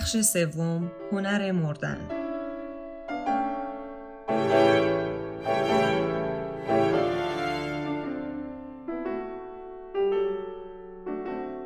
بخش سوم هنر مردن.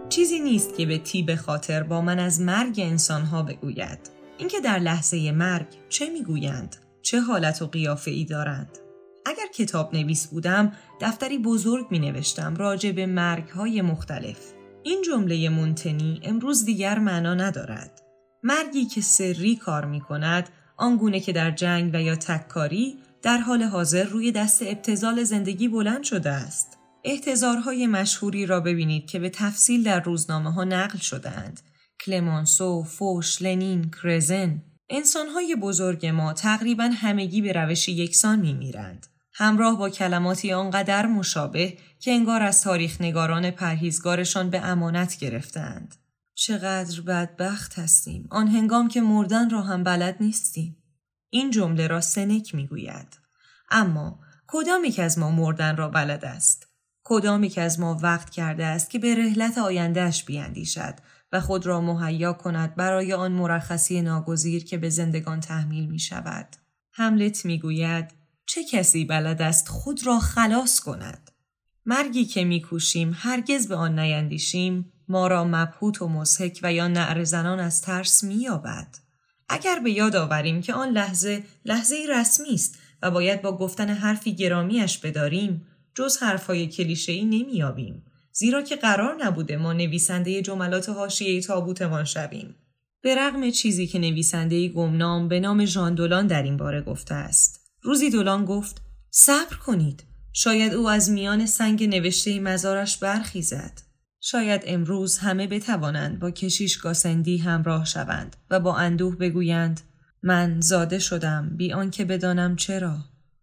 چیزی نیست که به تیب خاطر با من از مرگ انسانها بگوید. اینکه در لحظه مرگ چه می‌گویند چه حالت و قیافه ای دارند. اگر کتاب نویس بودم دفتری بزرگ می نوشتم راجع به مرگ های مختلف. این جمله منتنی امروز دیگر معنا ندارد. مرگی که سری کار می کند آنگونه که در جنگ و یا تککاری در حال حاضر روی دست ابتزال زندگی بلند شده است احتضارهای مشهوری را ببینید که به تفصیل در روزنامه ها نقل شدهاند. کلمانسو، فوش، لنین، کرزن. انسانهای بزرگ ما تقریبا همگی به روش یکسان می میرند. همراه با کلماتی آنقدر مشابه که انگار از تاریخ نگاران پرهیزگارشان به امانت گرفتند. چقدر بدبخت هستیم آن هنگام که مردن را هم بلد نیستیم. این جمله را سنک می‌گوید. اما کدام یک از ما مردن را بلد است؟ کدامی که از ما وقت کرده است که به رحلت آیندهش بیاندیشد و خود را مهیا کند برای آن مرخصی ناگزیر که به زندگان تحمیل می شود. هملت می گوید چه کسی بلد است خود را خلاص کند؟ مرگی که میکوشیم هرگز به آن نیندیشیم ما را مبهوت و مسحک و یا نعر زنان از ترس مییابد. اگر به یاد آوریم که آن لحظه لحظه رسمی است و باید با گفتن حرفی گرامیش بداریم جز حرفهای کلیشهای نمییابیم. زیرا که قرار نبوده ما نویسنده جملات حاشیه تابوتمان شویم. به رغم چیزی که نویسنده گمنام به نام ژان دولان در این باره گفته است. روزی دولان گفت صبر کنید. شاید او از میان سنگ نوشته مزارش برخیزد. شاید امروز همه بتوانند با کشیش گاسندی همراه شوند و با اندوه بگویند من زاده شدم بی آنکه بدانم چرا.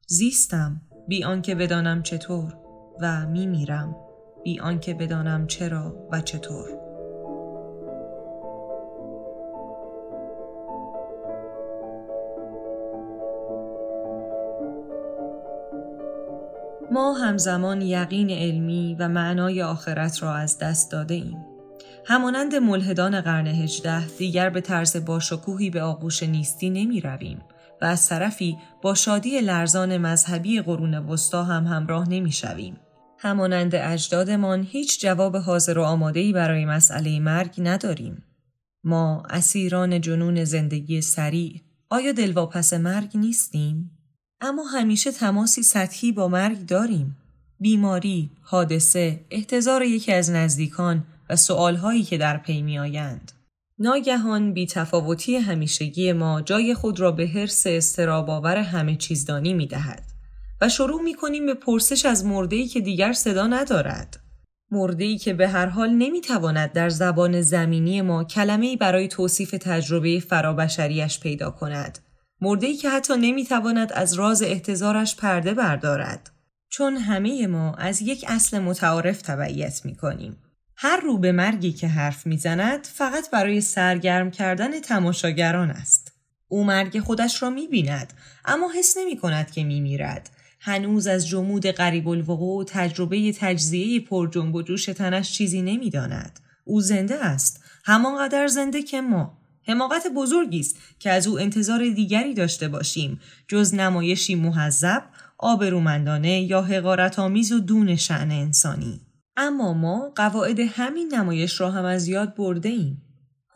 زیستم بی آنکه بدانم چطور. و می میرم بی آنکه بدانم چرا و چطور. ما همزمان یقین علمی و معنای آخرت را از دست داده ایم. همانند ملحدان قرن هجده دیگر به طرز باشکوهی به آغوش نیستی نمی رویم و از طرفی با شادی لرزان مذهبی قرون وسطا هم همراه نمی‌شویم. همانند اجدادمان هیچ جواب حاضر و آمادهی برای مسئله مرگ نداریم. ما اسیران جنون زندگی سریع آیا دلواپس مرگ نیستیم؟ اما همیشه تماسی سطحی با مرگ داریم. بیماری، حادثه، احتضار یکی از نزدیکان و سؤالهایی که در پی می آیند. ناگهان بی تفاوتی همیشگی ما جای خود را به حرس استراباور همه چیزدانی می دهد و شروع می کنیم به پرسش از مردهی که دیگر صدا ندارد. مردهی که به هر حال نمی تواند در زبان زمینی ما کلمه برای توصیف تجربه فرابشریش پیدا کند. مردهی که حتی نمی تواند از راز احتضارش پرده بردارد. چون همه ما از یک اصل متعارف تبعیت می کنیم. هر رو به مرگی که حرف می‌زند فقط برای سرگرم کردن تماشاگران است. او مرگ خودش را می بیند اما حس نمی کند که می میرد. هنوز از جمود قریب الوقوع و تجربه تجزیه پر جنب و جوش تنش چیزی نمی‌داند. او زنده است. همانقدر زنده که ما. حماقت بزرگی است که از او انتظار دیگری داشته باشیم جز نمایشی محذب، آبرومندانه یا حقارت آمیز و دون شعن انسانی. اما ما قواعد همین نمایش را هم از یاد برده ایم.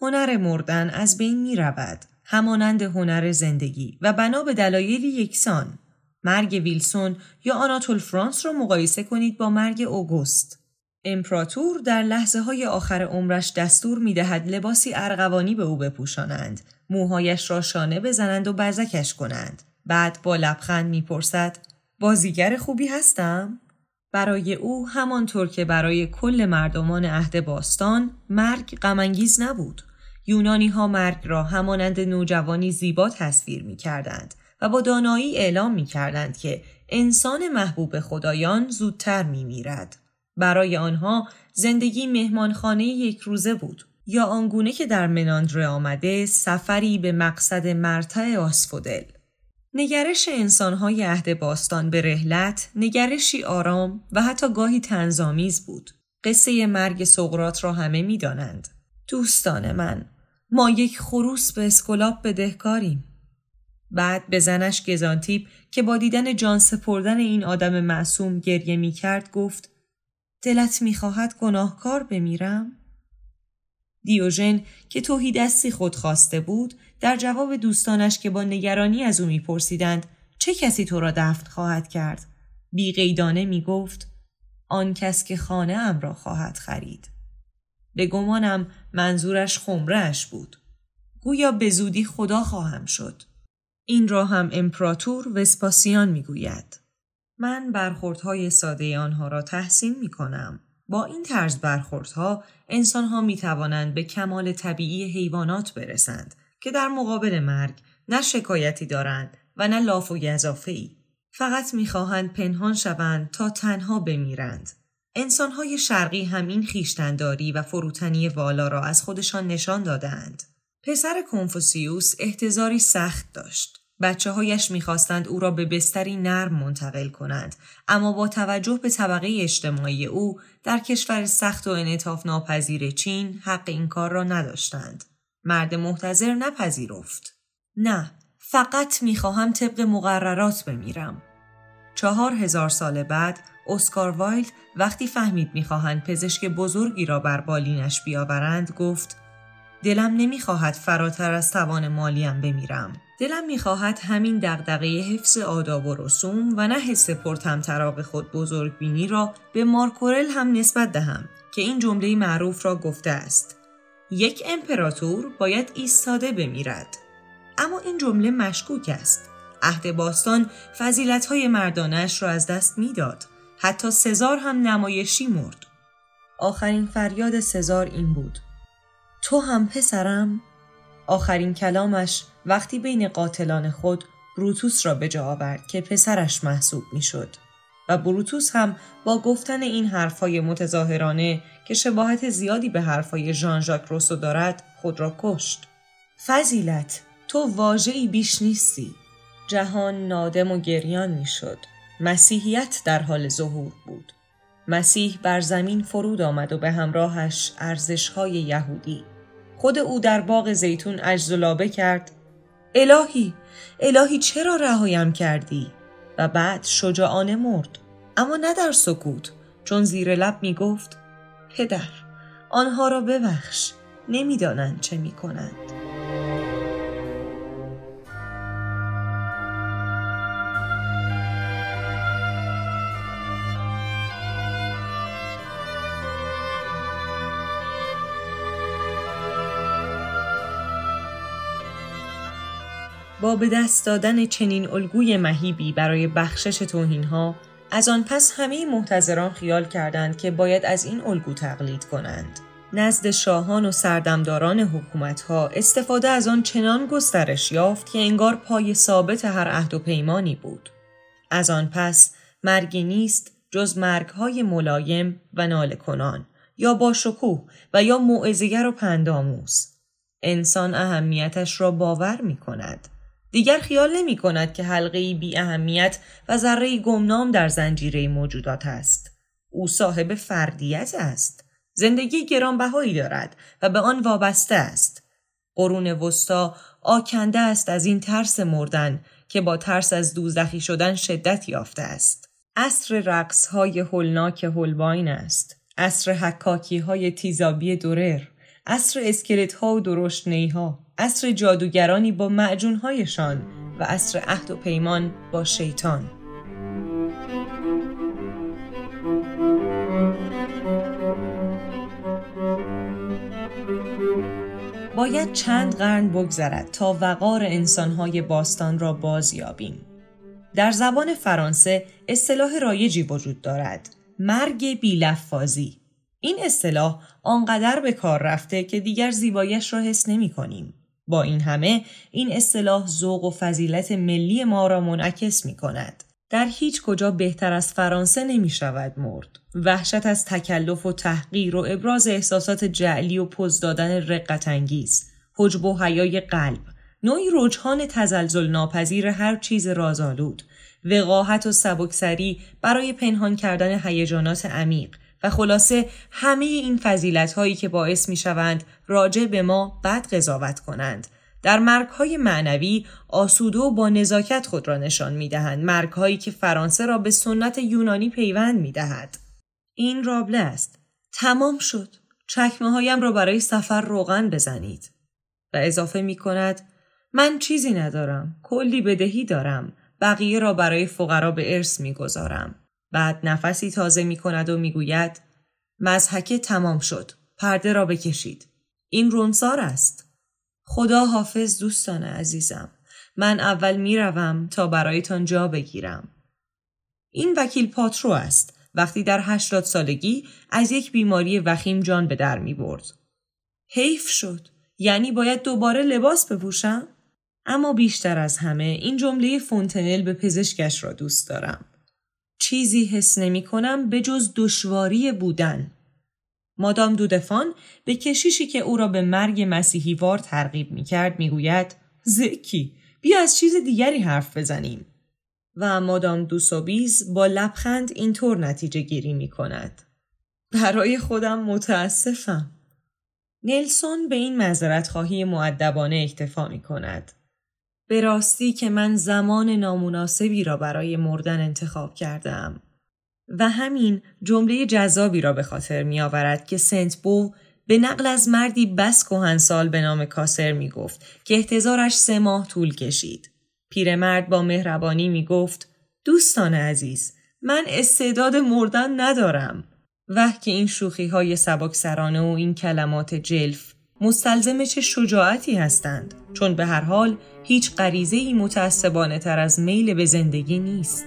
هنر مردن از بین می رود. همانند هنر زندگی و بنا به دلایلی یکسان. مرگ ویلسون یا آناتول فرانس را مقایسه کنید با مرگ اوگوست. امپراتور در لحظه های آخر عمرش دستور می دهد لباسی ارغوانی به او بپوشانند، موهایش را شانه بزنند و بزکش کنند. بعد با لبخند می‌پرسد بازیگر خوبی هستم؟ برای او همانطور که برای کل مردمان عهد باستان مرگ غمانگیز نبود. یونانی ها مرگ را همانند نوجوانی زیبا تصویر می کردند و با دانایی اعلام می کردند که انسان محبوب خدایان زودتر می میرد. برای آنها زندگی مهمانخانه یک روزه بود یا آنگونه که در مناندره آمده سفری به مقصد مرتع آسفودل. نگرش انسانهای عهد باستان به رهلت نگرشی آرام و حتی گاهی تنظامیز بود. قصه مرگ سقرات را همه می دانند. دوستان من، ما یک خروس به اسکولاب بدهکاریم. بعد به زنش گزانتیپ که با دیدن جان سپردن این آدم معصوم گریه می کرد گفت دلت می‌خواهد گناهکار بمیرم؟ دیوژن که توهی دستی خود خواسته بود در جواب دوستانش که با نگرانی از او میپرسیدند چه کسی تو را دفن خواهد کرد؟ بیقیدانه می‌گفت آن کس که خانه ام را خواهد خرید. به گمانم منظورش خمرهش بود. گویا به زودی خدا خواهم شد. این را هم امپراتور وسپاسیان می‌گوید. من برخوردهای ساده آنها را تحسین می کنم. با این طرز برخوردها انسانها می توانند به کمال طبیعی حیوانات برسند که در مقابل مرگ نه شکایتی دارند و نه لاف و ای. فقط می‌خواهند پنهان شوند تا تنها بمیرند. انسانهای شرقی هم این خیشتنداری و فروتنی والا را از خودشان نشان دادند. پسر کنفوسیوس احتضاری سخت داشت. بچه هایش می‌خواستند او را به بستری نرم منتقل کنند اما با توجه به طبقه اجتماعی او در کشور سخت و انعطاف ناپذیر چین حق این کار را نداشتند. مرد محتظر نپذیرفت. نه فقط می‌خواهم طبق مقررات بمیرم. چهار هزار سال بعد اسکار وایلد وقتی فهمید می‌خواهند پزشک بزرگی را بر بالینش بیاورند گفت دلم نمی‌خواهد فراتر از توان مالیم بمیرم. دلم می‌خواهد همین دغدغه حفظ آداب و رسوم و نه حس پرتمطراق خود بزرگ بینی را به مارکورل هم نسبت دهم که این جمله معروف را گفته است. یک امپراتور باید ایستاده بمیرد. اما این جمله مشکوک است. عهد باستان های مردانش را از دست می‌داد. حتی سزار هم نمایشی مرد. آخرین فریاد سزار این بود. تو هم پسرم؟ آخرین کلامش وقتی بین قاتلان خود بروتوس را به جا آورد که پسرش محسوب می‌شد. و بروتوس هم با گفتن این حرفهای متظاهرانه که شباهت زیادی به حرفهای ژان ژاک روسو دارد خود را کشت. فضیلت تو واژه‌ای بیش نیستی. جهان نادم و گریان می‌شد. مسیحیت در حال ظهور بود. مسیح بر زمین فرود آمد و به همراهش ارزشهای یهودی. خود او در باغ زیتون اجزلابه کرد الهی الهی چرا رهایم کردی و بعد شجاعانه مرد اما نه در سکوت چون زیر لب می گفت پدر آنها را ببخش نمی‌دانند چه می کنند. با به دست دادن چنین الگوی مهیبی برای بخشش ها از آن پس همه محتضران خیال کردند که باید از این الگو تقلید کنند. نزد شاهان و سردمداران حکومتها استفاده از آن چنان گسترش یافت که انگار پای ثابت هر عهد و پیمانی بود. از آن پس مرگی نیست جز مرگهای ملایم و ناله کنان یا با شکوه و یا موعظه‌گر و پندآموز. انسان اهمیتش را باور می کند. دیگر خیال نمی کند که حلقه بی اهمیت و ذره گمنام در زنجیره موجودات است. او صاحب فردیت است. زندگی گرانبهایی دارد و به آن وابسته است. قرون وسطا آکنده است از این ترس مردن که با ترس از دوزخی شدن شدت یافته است. عصر رقص های هلناک هلباین است. عصر حکاکی های تیزابی دورر. اصر اسکلت ها و درشنی ها اصر جادوگرانی با معجون هایشان و اصر عهد و پیمان با شیطان باید چند قرن بگذرد تا وقار انسانهای باستان را بازیابیم. در زبان فرانسه اصطلاح رایجی وجود دارد مرگ بیلفازی. این اصطلاح آنقدر به کار رفته که دیگر زیبایش را حس نمی کنیم. با این همه این اصطلاح ذوق و فضیلت ملی ما را منعکس می کند. در هیچ کجا بهتر از فرانسه نمی شود مرد. وحشت از تکلف و تحقیر و ابراز احساسات جعلی و پوز دادن رقت انگیز. حجب و حیای قلب. نوعی رجحان تزلزل ناپذیر هر چیز رازآلود. وقاحت و سبکسری برای پنهان کردن هیجانات عمیق و خلاصه همه این فضیلت هایی که باعث می شوند راجع به ما بد قضاوت کنند در مرگ های معنوی آسوده و با نزاکت خود را نشان می دهند مرگ هایی که فرانسه را به سنت یونانی پیوند می دهد. این رابله است. تمام شد. چکمه هایم را برای سفر روغن بزنید. و اضافه می کند من چیزی ندارم. کلی بدهی دارم. بقیه را برای فقرا به ارث می گذارم. بعد نفسی تازه می کند و می گوید مزحکه تمام شد. پرده را بکشید. این رونسار است. خدا حافظ دوستان عزیزم. من اول می‌روم تا برایتان جا بگیرم. این وکیل پاترو است. وقتی در هشتاد سالگی از یک بیماری وخیم جان به در می برد. حیف شد. یعنی باید دوباره لباس بپوشم؟ اما بیشتر از همه این جمله فونتنل به پزشکش را دوست دارم. چیزی حس نمی کنم به جز دشواری بودن. مادام دودفان به کشیشی که او را به مرگ مسیحیوار ترغیب می کرد می گوید زکی بیا از چیز دیگری حرف بزنیم. و مادام دوسوبیز با لبخند اینطور نتیجه گیری می کند. برای خودم متاسفم. نلسون به این مذارت خواهی معدبانه اکتفا می کند. به راستی که من زمان نامناسبی را برای مردن انتخاب کردم. و همین جمله جذابی را به خاطر می آورد که سنت بو به نقل از مردی بس سال به نام کاسر می گفت که احتضارش سه ماه طول کشید. پیرمرد با مهربانی می گفت دوستان عزیز من استعداد مردن ندارم. و که این شوخی های سرانه و این کلمات جلف مستلزم چه شجاعتی هستند چون به هر حال هیچ غریزه ای متعصبانه تر از میل به زندگی نیست.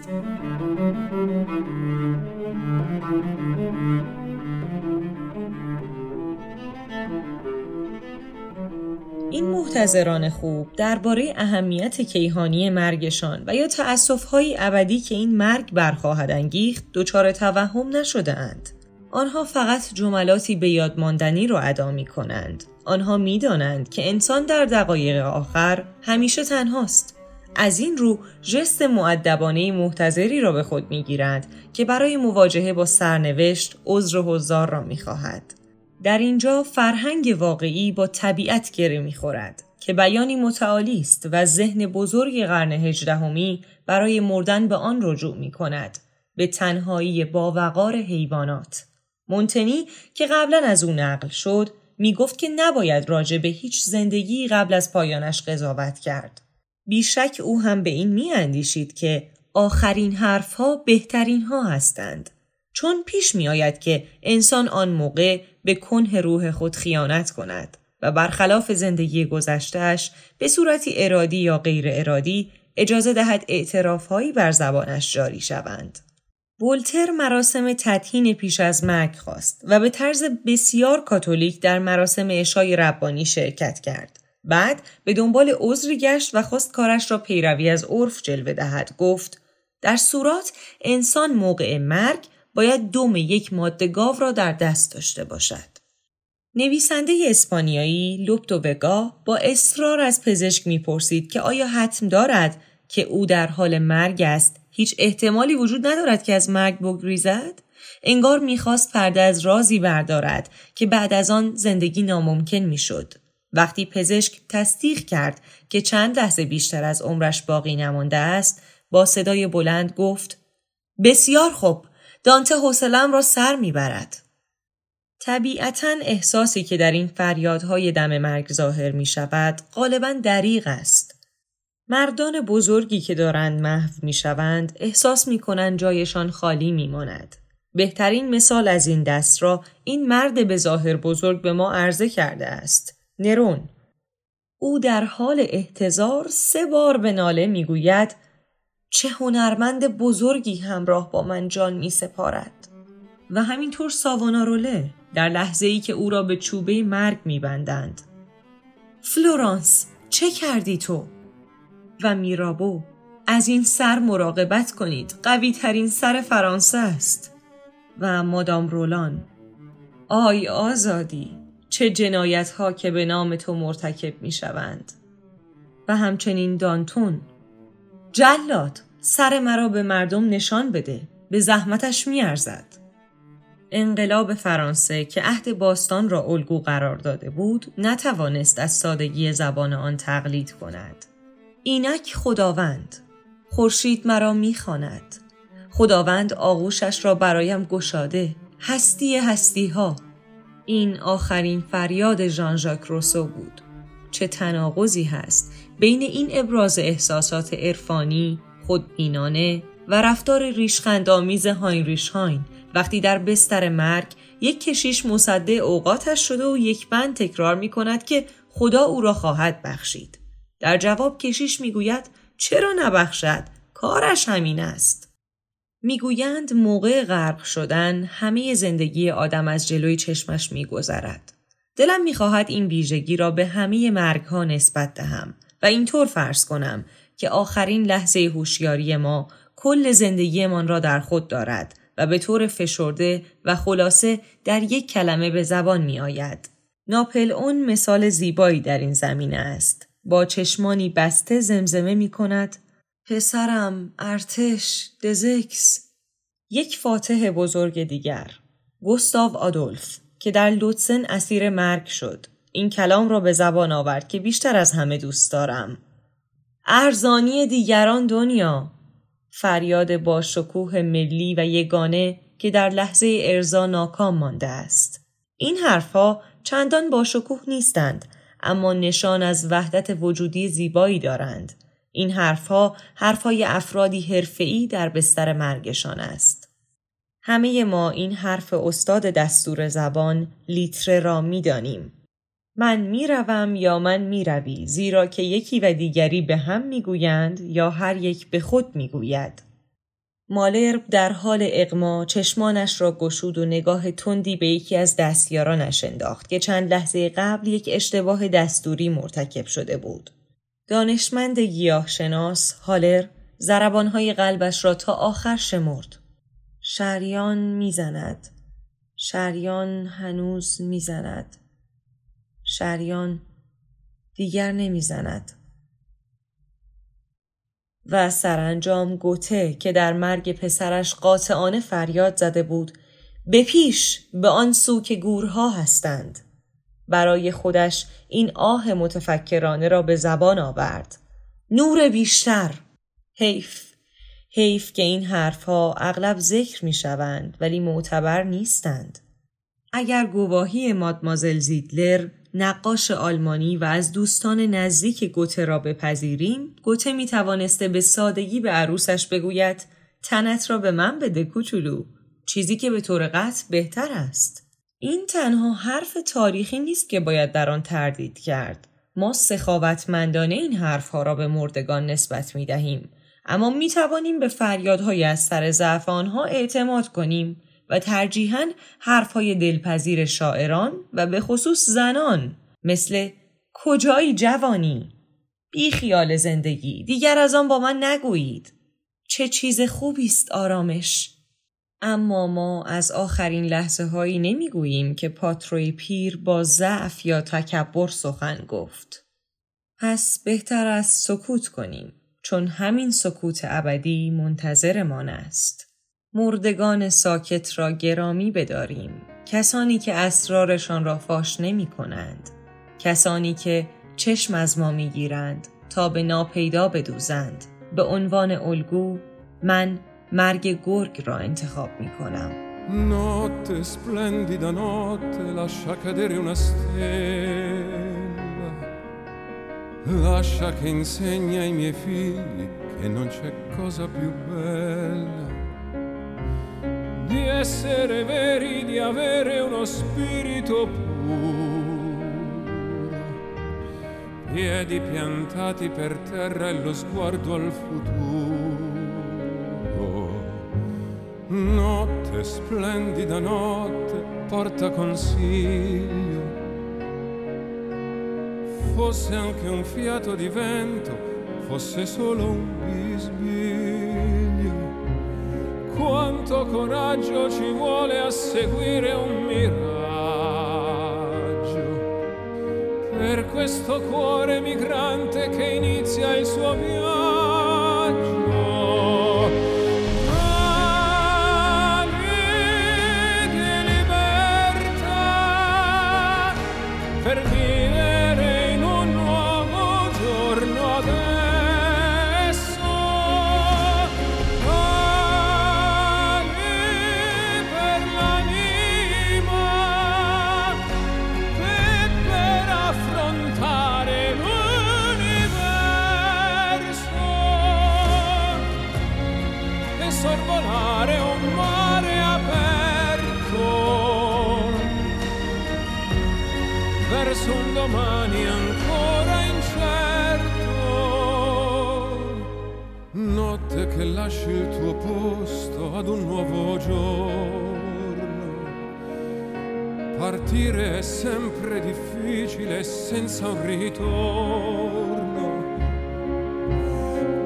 این محتضران خوب درباره اهمیت کیهانی مرگشان و یا تأصفهایی ابدی که این مرگ برخواهد انگیخت دچار توهم نشده اند. آنها فقط جملاتی به یادماندنی را ادا می کنند. آنها می دانند که انسان در دقایق آخر همیشه تنهاست. از این رو جست معدبانه محتظری را به خود می گیرند که برای مواجهه با سرنوشت عذر و حضار را می خواهد. در اینجا فرهنگ واقعی با طبیعت گره می خورد که بیانی متعالی است و ذهن بزرگ قرن هجدهمی برای مردن به آن رجوع می کند به تنهایی با وقار حیوانات. مونتنی که قبلا از او نقل شد می گفت که نباید راجع به هیچ زندگی قبل از پایانش قضاوت کرد. بیشک او هم به این می اندیشید که آخرین حرفها بهترین ها هستند. چون پیش می آید که انسان آن موقع به کنه روح خود خیانت کند و برخلاف زندگی گذشتهش به صورتی ارادی یا غیر ارادی اجازه دهد اعترافهایی بر زبانش جاری شوند. ولتر مراسم تدهین پیش از مرگ خواست و به طرز بسیار کاتولیک در مراسم اشای ربانی شرکت کرد. بعد به دنبال عذری گشت و خواست کارش را پیروی از عرف جلوه دهد. گفت در صورت انسان موقع مرگ باید دم یک ماده گاو را در دست داشته باشد. نویسنده اسپانیایی لوپتو وگا با اصرار از پزشک می‌پرسید که آیا حتم دارد که او در حال مرگ است. هیچ احتمالی وجود ندارد که از مرگ بگریزد. انگار می‌خواست پرده از رازی بردارد که بعد از آن زندگی ناممکن می‌شد. وقتی پزشک تصدیق کرد که چند لحظه بیشتر از عمرش باقی نمانده است با صدای بلند گفت بسیار خوب دانته حوصلهام را سر می‌برد. طبیعتا احساسی که در این فریادهای دم مرگ ظاهر می شود غالبا دریغ است. مردان بزرگی که دارند محو می شوند احساس می کنند جایشان خالی می ماند. بهترین مثال از این دست را این مرد به ظاهر بزرگ به ما عرضه کرده است. نرون او در حال احتضار سه بار به ناله می‌گوید چه هنرمند بزرگی همراه با من جان می سپارد و همینطور ساواناروله در لحظه ای که او را به چوبه مرگ می بندند. فلورانس چه کردی تو؟ و میرابو. از این سر مراقبت کنید. قوی ترین سر فرانسه است. و مادام رولان. آی آزادی چه جنایت ها که به نام تو مرتکب می شوند و همچنین دانتون. جلاد سر مرا به مردم نشان بده. به زحمتش می ارزد. انقلاب فرانسه که عهد باستان را الگو قرار داده بود نتوانست از سادگی زبان آن تقلید کند. اینک خداوند. خورشید مرا می‌خواند. خداوند آغوشش را برایم گشاده. هستی هستی ها این آخرین فریاد ژان ژاک روسو بود. چه تناقضی هست بین این ابراز احساسات عرفانی خودبینانه و رفتار ریشخندآمیز هاینریش هاین وقتی در بستر مرگ یک کشیش مصده اوقاتش شده و یک بند تکرار می کند که خدا او را خواهد بخشید. در جواب کشیش می‌گوید چرا نبخشد؟ کارش همین است. می‌گویند موقع غرق شدن همه زندگی آدم از جلوی چشمش میگذرد. دلم می‌خواهد این ویژگی را به همه مرگ ها نسبت دهم و اینطور فرض کنم که آخرین لحظه هوشیاری ما کل زندگیمان را در خود دارد و به طور فشرده و خلاصه در یک کلمه به زبان می آید. ناپل اون مثال زیبایی در این زمینه است. با چشمانی بسته زمزمه می کند. پسرم ارتش دزکس. یک فاتح بزرگ دیگر. گستاو آدولف که در لوتسن اسیر مرگ شد. این کلام را به زبان آورد که بیشتر از همه دوست دارم. ارزانی دیگران دنیا. فریاد با شکوه ملی و یگانه که در لحظه ارزا ناکام مانده است. این حرفها چندان با شکوه نیستند اما نشان از وحدت وجودی زیبایی دارند. این حرفها حرفهای افرادی حرفه‌ای در بستر مرگشان است. همه ما این حرف استاد دستور زبان لیتره را می‌دانیم. من می‌روم یا من می‌روی زیرا که یکی و دیگری به هم می‌گویند یا هر یک به خود می‌گوید مالر در حال اقما چشمانش را گشود و نگاه تندی به یکی از دستیارانش انداخت که چند لحظه قبل یک اشتباه دستوری مرتکب شده بود. دانشمند گیاهشناس هالر زربانهای قلبش را تا آخر شمرد. شریان می‌زند. شریان هنوز می‌زند. شریان دیگر نمی‌زند. و سرانجام گوته که در مرگ پسرش قاطعانه فریاد زده بود به پیش به آن سو که گورها هستند. برای خودش این آه متفکرانه را به زبان آورد. نور بیشتر. حیف. حیف که این حرفها اغلب ذکر می شوند ولی معتبر نیستند. اگر گواهی مادمازل زیدلر نقاش آلمانی و از دوستان نزدیک گوته را بپذیریم گوته می توانسته به سادگی به عروسش بگوید تنت را به من بده کوچولو. چیزی که به طور قطع بهتر است. این تنها حرف تاریخی نیست که باید در آن تردید کرد. ما سخاوتمندانه این حرفها را به مردگان نسبت می دهیم اما می توانیم به فریادهای از سر ضعف آنها اعتماد کنیم. و ترجیحاً حرفهای دلپذیر شاعران و به خصوص زنان مثل کجایی جوانی بی خیال زندگی دیگر از آن با من نگویید چه چیز خوبی است آرامش اما ما از آخرین لحظه هایی نمی گوییم که پاتروی پیر با ضعف یا تکبر سخن گفت. پس بهتر از سکوت کنیم چون همین سکوت ابدی منتظرمان است. مردگان ساکت را گرامی بداریم. کسانی که اسرارشان را فاش نمی کنند. کسانی که چشم از ما می گیرند تا به ناپیدا بدوزند. به عنوان الگو من مرگ گرگ را انتخاب می کنم. Notte splendida notte lascia cadere una stella. Lascia che insegni ai miei figli che non c'è cosa più bella. Essere veri, di avere uno spirito puro. piedi piantati per terra e lo sguardo al futuro. Notte, splendida notte, porta consiglio. Fosse anche un fiato di vento, fosse solo un bisbiglio. Quanto coraggio ci vuole a seguire un miraggio. Per questo cuore migrante che inizia il suo viaggio. Per vivere verso un domani ancora incerto. Notte che lasci il tuo posto ad un nuovo giorno. Partire è sempre difficile senza un ritorno.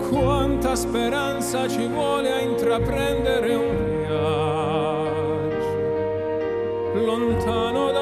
Quanta speranza ci vuole a intraprendere un viaggio lontano da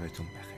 对重点。